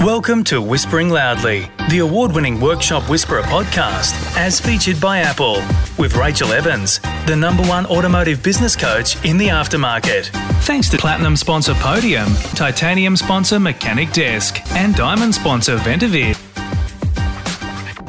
Welcome to Whispering Loudly, the award winning Workshop Whisperer podcast, as featured by Apple, with Rachel Evans, the number one automotive business coach in the aftermarket. Thanks to Platinum sponsor Podium, Titanium sponsor Mechanic Desk, and Diamond sponsor Ventavid.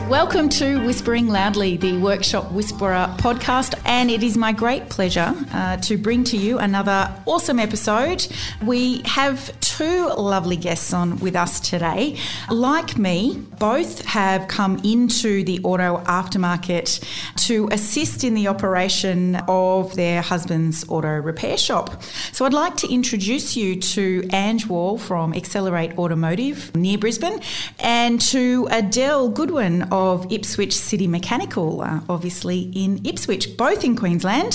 Welcome to Whispering Loudly, the Workshop Whisperer podcast, and it is my great pleasure uh, to bring to you another awesome episode. We have two lovely guests on with us today. Like me, both have come into the auto aftermarket to assist in the operation of their husband's auto repair shop. So I'd like to introduce you to Ange Wall from Accelerate Automotive near Brisbane and to Adele Goodwin of Ipswich City Mechanical, uh, obviously in Ipswich, both in Queensland.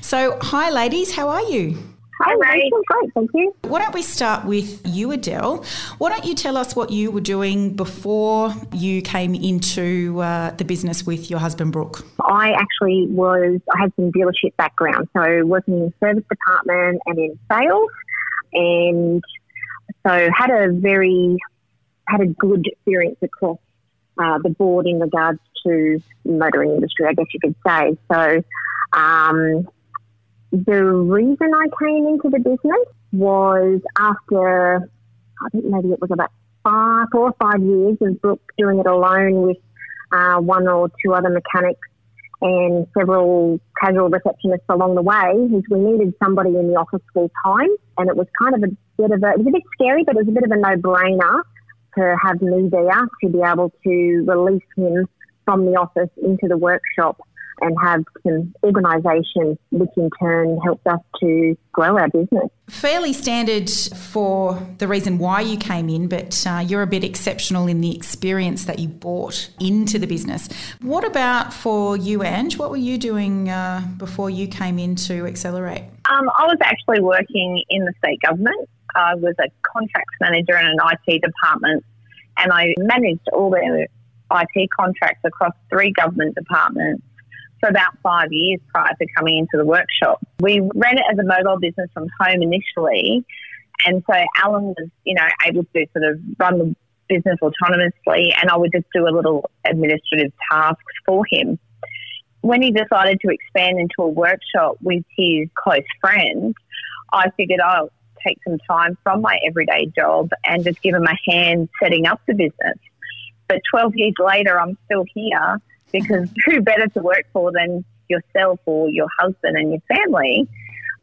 So, hi, ladies, how are you? Hi, Rachel. Great, thank you. Why don't we start with you, Adele? Why don't you tell us what you were doing before you came into uh, the business with your husband, Brooke? I actually was, I had some dealership background, so working in the service department and in sales, and so had a very, had a good experience across uh, the board in regards to motoring industry, I guess you could say. So, um, the reason I came into the business was after, I think maybe it was about five, four or five years of Brooke doing it alone with uh, one or two other mechanics and several casual receptionists along the way, is we needed somebody in the office full time. And it was kind of a bit of a, it was a bit scary, but it was a bit of a no brainer to have me there to be able to release him from the office into the workshop and have some organisation, which in turn helped us to grow our business. Fairly standard for the reason why you came in, but uh, you're a bit exceptional in the experience that you brought into the business. What about for you, Ange? What were you doing uh, before you came in to Accelerate? Um, I was actually working in the state government. I was a contracts manager in an IT department, and I managed all the IT contracts across three government departments for about five years prior to coming into the workshop. We ran it as a mobile business from home initially. And so Alan was, you know, able to sort of run the business autonomously and I would just do a little administrative tasks for him. When he decided to expand into a workshop with his close friends, I figured I'll take some time from my everyday job and just give him a hand setting up the business. But 12 years later, I'm still here because who better to work for than yourself or your husband and your family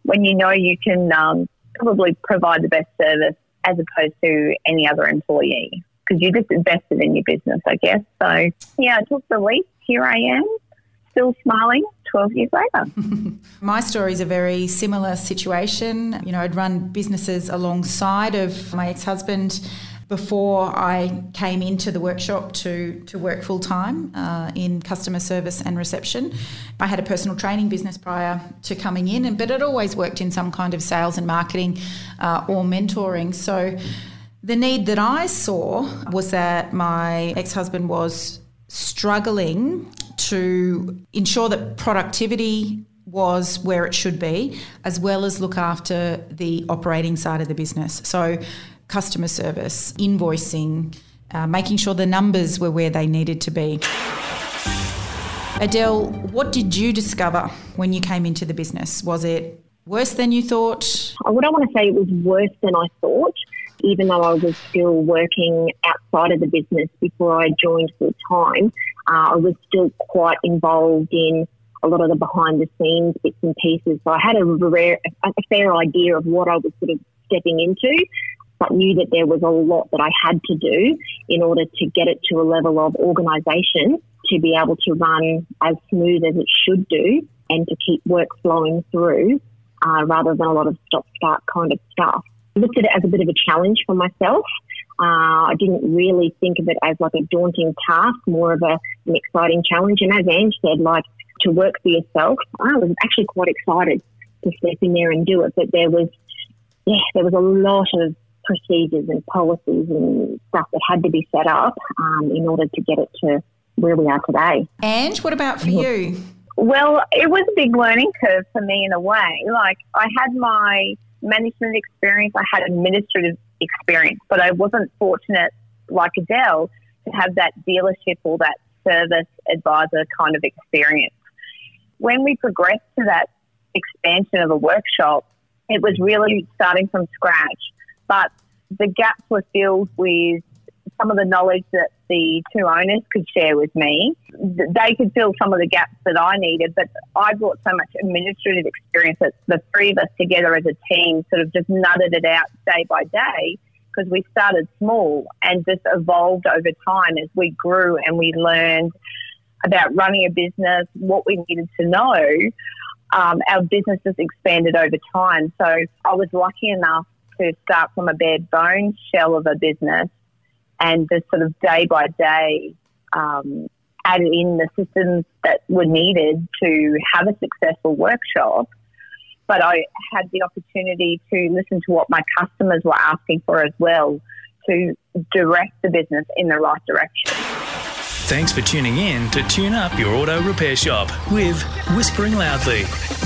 when you know you can um, probably provide the best service as opposed to any other employee because you just invested in your business, I guess. So, yeah, I took the leap. Here I am, still smiling 12 years later. My story is a very similar situation. You know, I'd run businesses alongside of my ex husband before I came into the workshop to, to work full time uh, in customer service and reception. I had a personal training business prior to coming in, and but it always worked in some kind of sales and marketing uh, or mentoring. So the need that I saw was that my ex husband was struggling to ensure that productivity was where it should be, as well as look after the operating side of the business. So customer service, invoicing, uh, making sure the numbers were where they needed to be. Adele, what did you discover when you came into the business? Was it worse than you thought? I wouldn't want to say it was worse than I thought, even though I was still working outside of the business before I joined full time. Uh, I was still quite involved in a lot of the behind the scenes bits and pieces. So I had a, rare, a fair idea of what I was sort of stepping into but knew that there was a lot that I had to do in order to get it to a level of organisation to be able to run as smooth as it should do and to keep work flowing through uh, rather than a lot of stop start kind of stuff. I looked at it as a bit of a challenge for myself. Uh, I didn't really think of it as like a daunting task, more of a, an exciting challenge. And as Ange said, like to work for yourself, I was actually quite excited to step in there and do it. But there was, yeah, there was a lot of procedures and policies and stuff that had to be set up um, in order to get it to where we are today. And what about for you? Well, it was a big learning curve for me in a way. Like I had my management experience, I had administrative experience, but I wasn't fortunate like Adele to have that dealership or that service advisor kind of experience. When we progressed to that expansion of a workshop, it was really starting from scratch, but the gaps were filled with some of the knowledge that the two owners could share with me. They could fill some of the gaps that I needed, but I brought so much administrative experience that the three of us together as a team sort of just nutted it out day by day because we started small and just evolved over time as we grew and we learned about running a business, what we needed to know. Um, our business has expanded over time. So I was lucky enough to start from a bare bones shell of a business and just sort of day by day um, added in the systems that were needed to have a successful workshop. But I had the opportunity to listen to what my customers were asking for as well to direct the business in the right direction. Thanks for tuning in to Tune Up Your Auto Repair Shop with Whispering Loudly,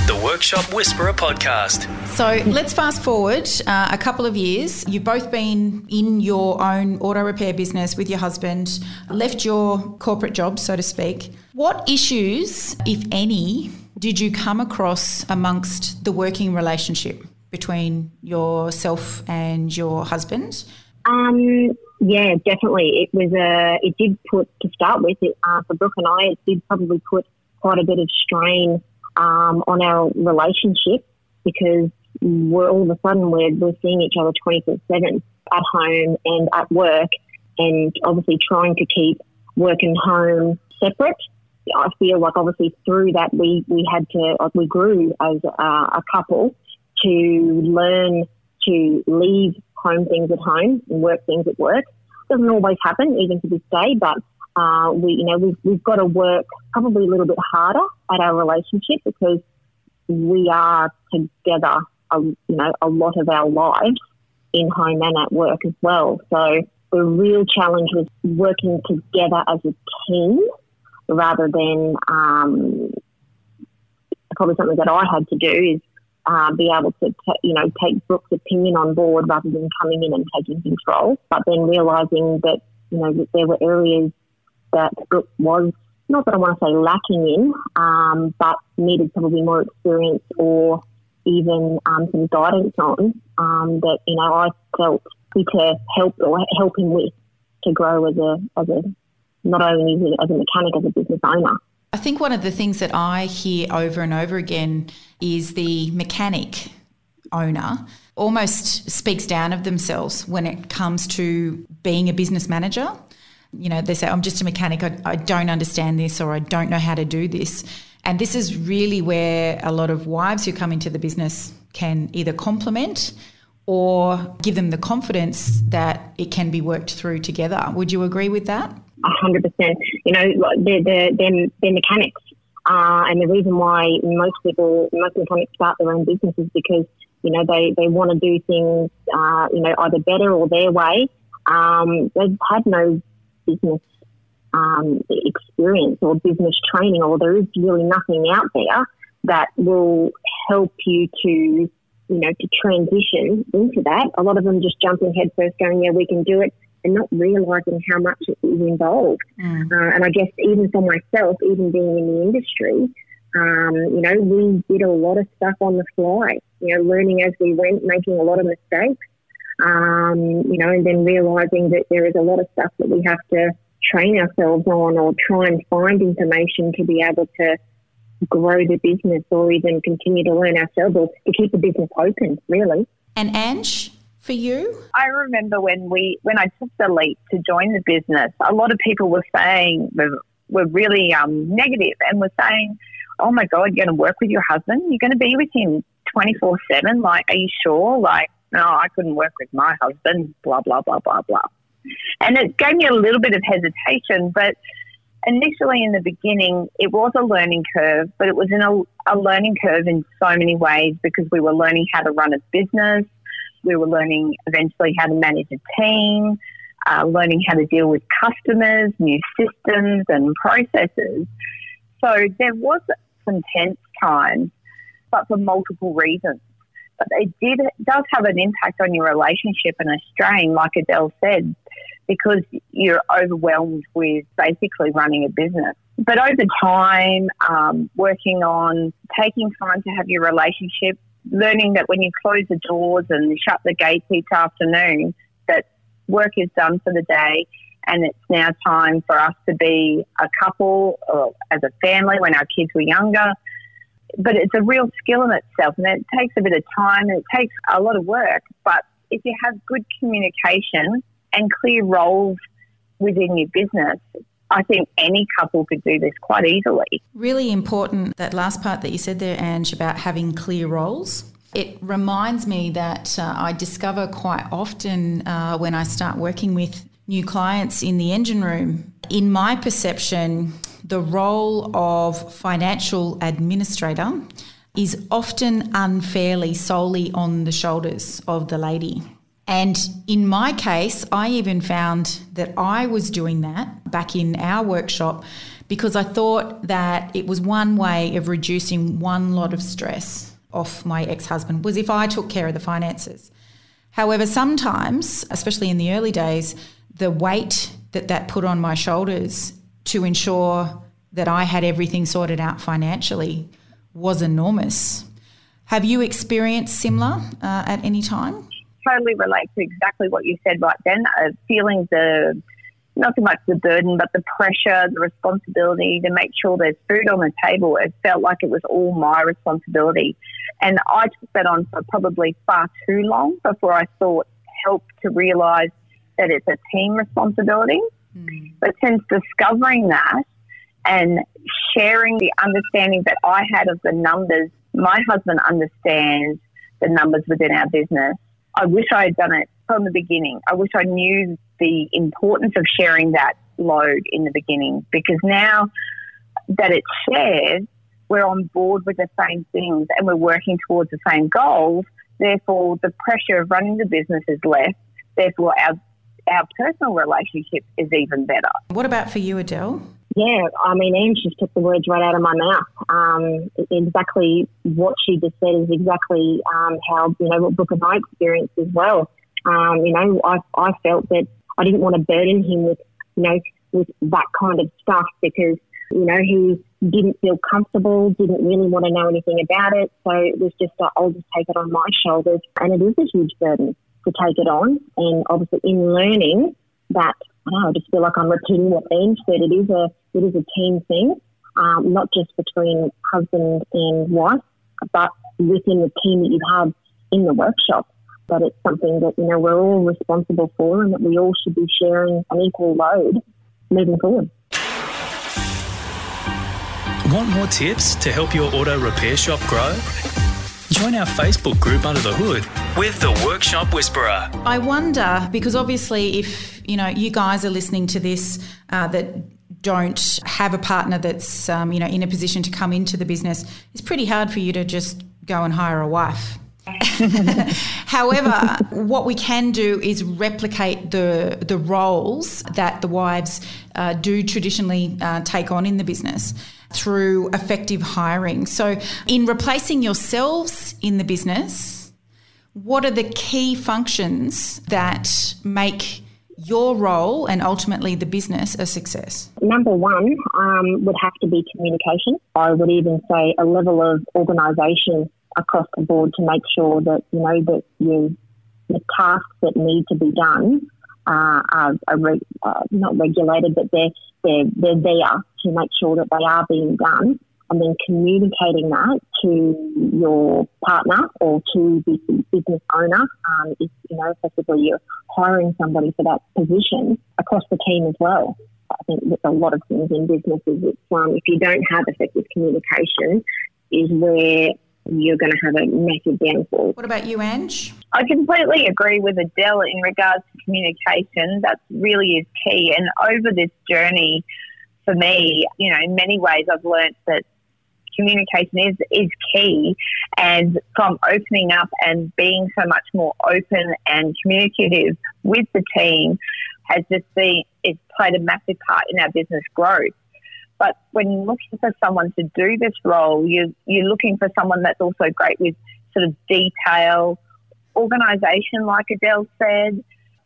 the Workshop Whisperer podcast. So let's fast forward uh, a couple of years. You've both been in your own auto repair business with your husband, left your corporate job, so to speak. What issues, if any, did you come across amongst the working relationship between yourself and your husband? Um, yeah, definitely. It was a. It did put to start with. It, uh, for Brooke and I, it did probably put quite a bit of strain um, on our relationship because we're all of a sudden we're, we're seeing each other twenty four seven at home and at work, and obviously trying to keep work and home separate. I feel like obviously through that we we had to we grew as a couple to learn to leave home things at home and work things at work. Doesn't always happen, even to this day, but uh, we, you know, we've, we've got to work probably a little bit harder at our relationship because we are together, a, you know, a lot of our lives in home and at work as well. So the real challenge was working together as a team rather than um, probably something that I had to do is uh, be able to, t- you know, take Brooke's opinion on board rather than coming in and taking control. But then realizing that, you know, that there were areas that Brooke was not that I want to say lacking in, um, but needed probably more experience or even um, some guidance on um, that you know I felt we to help or help him with to grow as a as a not only as a mechanic as a business owner. I think one of the things that I hear over and over again is the mechanic owner almost speaks down of themselves when it comes to being a business manager. You know, they say, I'm just a mechanic, I, I don't understand this, or I don't know how to do this. And this is really where a lot of wives who come into the business can either complement or give them the confidence that it can be worked through together. Would you agree with that? Hundred percent. You know, they're they're, they're, they're mechanics, uh, and the reason why most people, most mechanics start their own business is because you know they they want to do things, uh, you know, either better or their way. Um, they've had no business um, experience or business training, or there is really nothing out there that will help you to you know, to transition into that. A lot of them just jump in head first, going, "Yeah, we can do it." And not realizing how much it is involved. Mm. Uh, and I guess even for myself, even being in the industry, um, you know, we did a lot of stuff on the fly, you know, learning as we went, making a lot of mistakes, um, you know, and then realizing that there is a lot of stuff that we have to train ourselves on or try and find information to be able to grow the business or even continue to learn ourselves or to keep the business open, really. And Ange, for you? I remember when we when I took the leap to join the business, a lot of people were saying were, were really um, negative and were saying, "Oh my God, you're going to work with your husband? You're going to be with him twenty four seven? Like, are you sure? Like, no, I couldn't work with my husband. Blah blah blah blah blah." And it gave me a little bit of hesitation, but initially in the beginning, it was a learning curve, but it was in a, a learning curve in so many ways because we were learning how to run a business we were learning eventually how to manage a team, uh, learning how to deal with customers, new systems and processes. So there was some tense times, but for multiple reasons. But it did does have an impact on your relationship and a strain, like Adele said, because you're overwhelmed with basically running a business. But over time, um, working on taking time to have your relationship, learning that when you close the doors and shut the gates each afternoon, that work is done for the day and it's now time for us to be a couple or as a family when our kids were younger. But it's a real skill in itself and it takes a bit of time and it takes a lot of work. But if you have good communication and clear roles within your business, I think any couple could do this quite easily. Really important that last part that you said there, Ange, about having clear roles. It reminds me that uh, I discover quite often uh, when I start working with new clients in the engine room, in my perception, the role of financial administrator is often unfairly solely on the shoulders of the lady. And in my case, I even found that I was doing that back in our workshop because I thought that it was one way of reducing one lot of stress off my ex-husband was if I took care of the finances. However, sometimes, especially in the early days, the weight that that put on my shoulders to ensure that I had everything sorted out financially was enormous. Have you experienced similar uh, at any time? Totally relate to exactly what you said right then. Uh, feeling the not so much the burden, but the pressure, the responsibility to make sure there's food on the table. It felt like it was all my responsibility. And I took that on for probably far too long before I sought help to realise that it's a team responsibility. Mm. But since discovering that and sharing the understanding that I had of the numbers, my husband understands the numbers within our business I wish I had done it from the beginning. I wish I knew the importance of sharing that load in the beginning because now that it's shared, we're on board with the same things and we're working towards the same goals. Therefore, the pressure of running the business is less. Therefore, our our personal relationship is even better. What about for you, Adele? Yeah, I mean, Ange just took the words right out of my mouth. Um, exactly what she just said is exactly um, how, you know, what Brooke and I experienced as well. Um, you know, I, I felt that I didn't want to burden him with, you know, with that kind of stuff because, you know, he didn't feel comfortable, didn't really want to know anything about it. So it was just, uh, I'll just take it on my shoulders. And it is a huge burden to take it on. And obviously, in learning that I, know, I just feel like I'm repeating what Ben said. It is a it is a team thing, um, not just between husband and wife, but within the team that you have in the workshop. But it's something that you know we're all responsible for, and that we all should be sharing an equal load moving forward. Want more tips to help your auto repair shop grow? Join our Facebook group Under the Hood with the Workshop Whisperer. I wonder because obviously, if you know you guys are listening to this, uh, that don't have a partner that's um, you know in a position to come into the business, it's pretty hard for you to just go and hire a wife. However, what we can do is replicate the the roles that the wives uh, do traditionally uh, take on in the business through effective hiring. So, in replacing yourselves in the business, what are the key functions that make your role and ultimately the business a success? Number one um, would have to be communication. I would even say a level of organisation across the board to make sure that you know that you the tasks that need to be done uh, are, are re- uh, not regulated, but they're, they're, they're there to make sure that they are being done and then communicating that to your partner or to the business owner um, if you know effectively you're hiring somebody for that position across the team as well. I think with a lot of things in businesses, it's um, if you don't have effective communication, is where you're going to have a massive downfall. What about you, Ange? I completely agree with Adele in regards to communication. That really is key. And over this journey, for me, you know, in many ways, I've learnt that communication is is key. And from opening up and being so much more open and communicative with the team has just been it's played a massive part in our business growth. But when you're looking for someone to do this role, you you're looking for someone that's also great with sort of detail, organisation, like Adele said,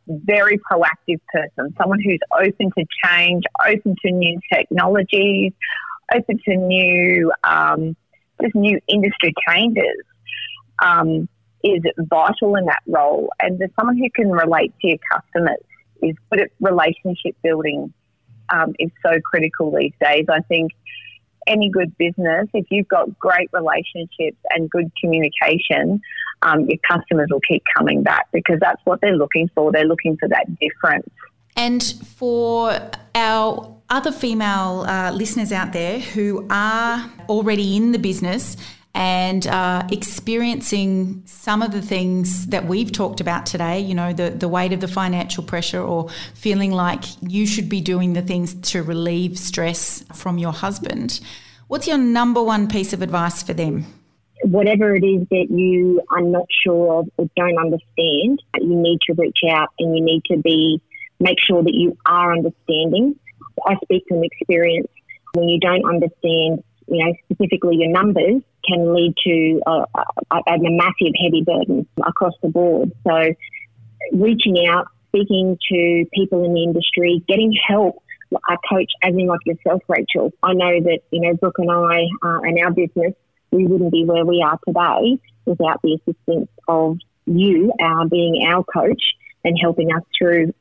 very proactive person, someone who's open to change, open to new technologies, open to new, um, just new industry changes, um, is vital in that role. And there's someone who can relate to your customers, is good at relationship building, um, is so critical these days. I think any good business, if you've got great relationships and good communication, um, your customers will keep coming back because that's what they're looking for. They're looking for that difference. And for our other female uh, listeners out there who are already in the business and uh, experiencing some of the things that we've talked about today, you know, the, the weight of the financial pressure or feeling like you should be doing the things to relieve stress from your husband, what's your number one piece of advice for them? Whatever it is that you are not sure of or don't understand, you need to reach out and you need to be make sure that you are understanding. I speak from experience. When you don't understand you know, specifically your numbers can lead to a, a, a massive heavy burden across the board. So reaching out, speaking to people in the industry, getting help, a coach as in like yourself, Rachel. I know that, you know, Brooke and I uh, and our business, we wouldn't be where we are today without the assistance of you uh, being our coach and helping us through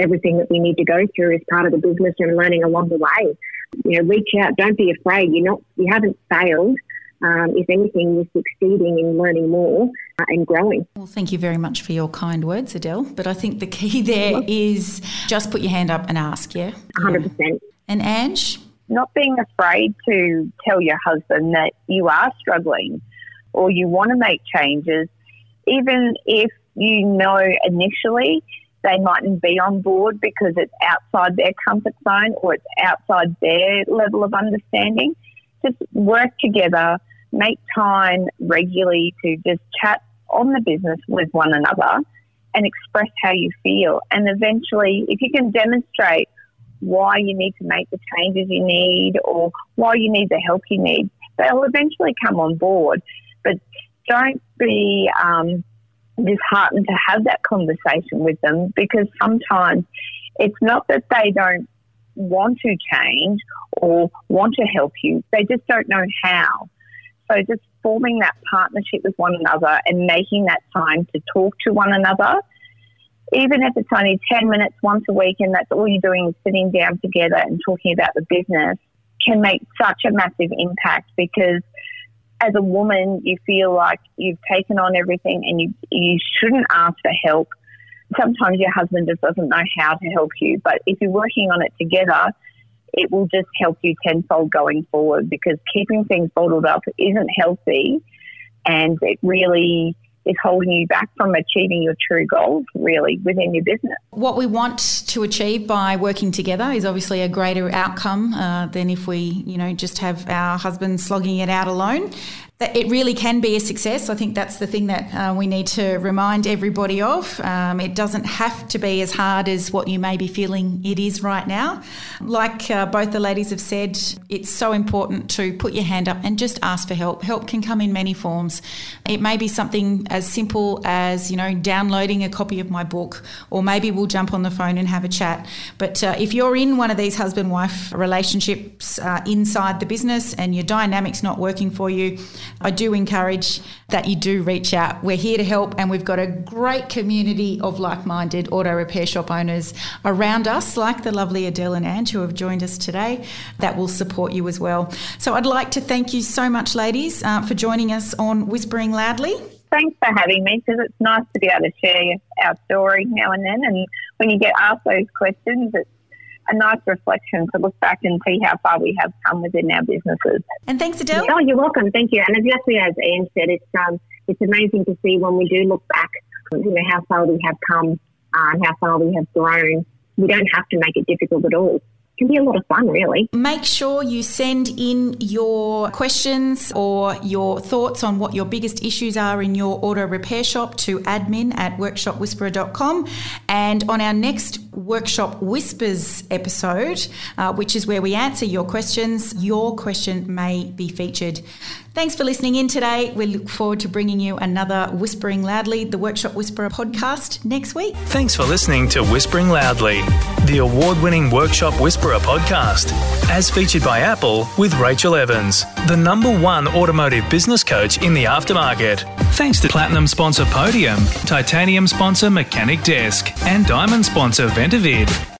everything that we need to go through as part of the business and learning along the way you know, reach out. Don't be afraid. You're not, you haven't failed. Um, if anything, you're succeeding in learning more uh, and growing. Well, thank you very much for your kind words, Adele. But I think the key there is just put your hand up and ask, yeah? 100%. Yeah. And Ange? Not being afraid to tell your husband that you are struggling or you want to make changes, even if you know initially they mightn't be on board because it's outside their comfort zone or it's outside their level of understanding. Just work together, make time regularly to just chat on the business with one another and express how you feel. And eventually, if you can demonstrate why you need to make the changes you need or why you need the help you need, they'll eventually come on board. But don't be um, disheartened to have that conversation with them because sometimes it's not that they don't want to change or want to help you, they just don't know how. So just forming that partnership with one another and making that time to talk to one another, even if it's only 10 minutes once a week and that's all you're doing is sitting down together and talking about the business, can make such a massive impact because as a woman, you feel like you've taken on everything and you, you shouldn't ask for help. Sometimes your husband just doesn't know how to help you, but if you're working on it together, it will just help you tenfold going forward because keeping things bottled up isn't healthy and it really is holding you back from achieving your true goals really within your business. What we want to achieve by working together is obviously a greater outcome uh, than if we, you know, just have our husbands slogging it out alone that it really can be a success. I think that's the thing that uh, we need to remind everybody of. Um, it doesn't have to be as hard as what you may be feeling it is right now. Like uh, both the ladies have said, it's so important to put your hand up and just ask for help. Help can come in many forms. It may be something as simple as, you know, downloading a copy of my book, or maybe we'll jump on the phone and have a chat. But uh, if you're in one of these husband wife relationships uh, inside the business and your dynamic's not working for you, I do encourage that you do reach out. We're here to help, and we've got a great community of like minded auto repair shop owners around us, like the lovely Adele and Ange who have joined us today, that will support you as well. So I'd like to thank you so much, ladies, uh, for joining us on Whispering Loudly. Thanks for having me because it's nice to be able to share our story now and then. And when you get asked those questions, it's a nice reflection to look back and see how far we have come within our businesses. And thanks, Adele. Oh, you're welcome. Thank you. And exactly as Ange said, it's um, it's amazing to see when we do look back, you know, how far we have come uh, and how far we have grown. We don't have to make it difficult at all can be a lot of fun, really. Make sure you send in your questions or your thoughts on what your biggest issues are in your auto repair shop to admin at workshopwhisperer.com. And on our next Workshop Whispers episode, uh, which is where we answer your questions. Your question may be featured. Thanks for listening in today. We look forward to bringing you another Whispering Loudly, the Workshop Whisperer podcast next week. Thanks for listening to Whispering Loudly, the award winning Workshop Whisperer podcast, as featured by Apple with Rachel Evans, the number one automotive business coach in the aftermarket. Thanks to Platinum sponsor Podium, Titanium sponsor Mechanic Desk, and Diamond sponsor Ventavid.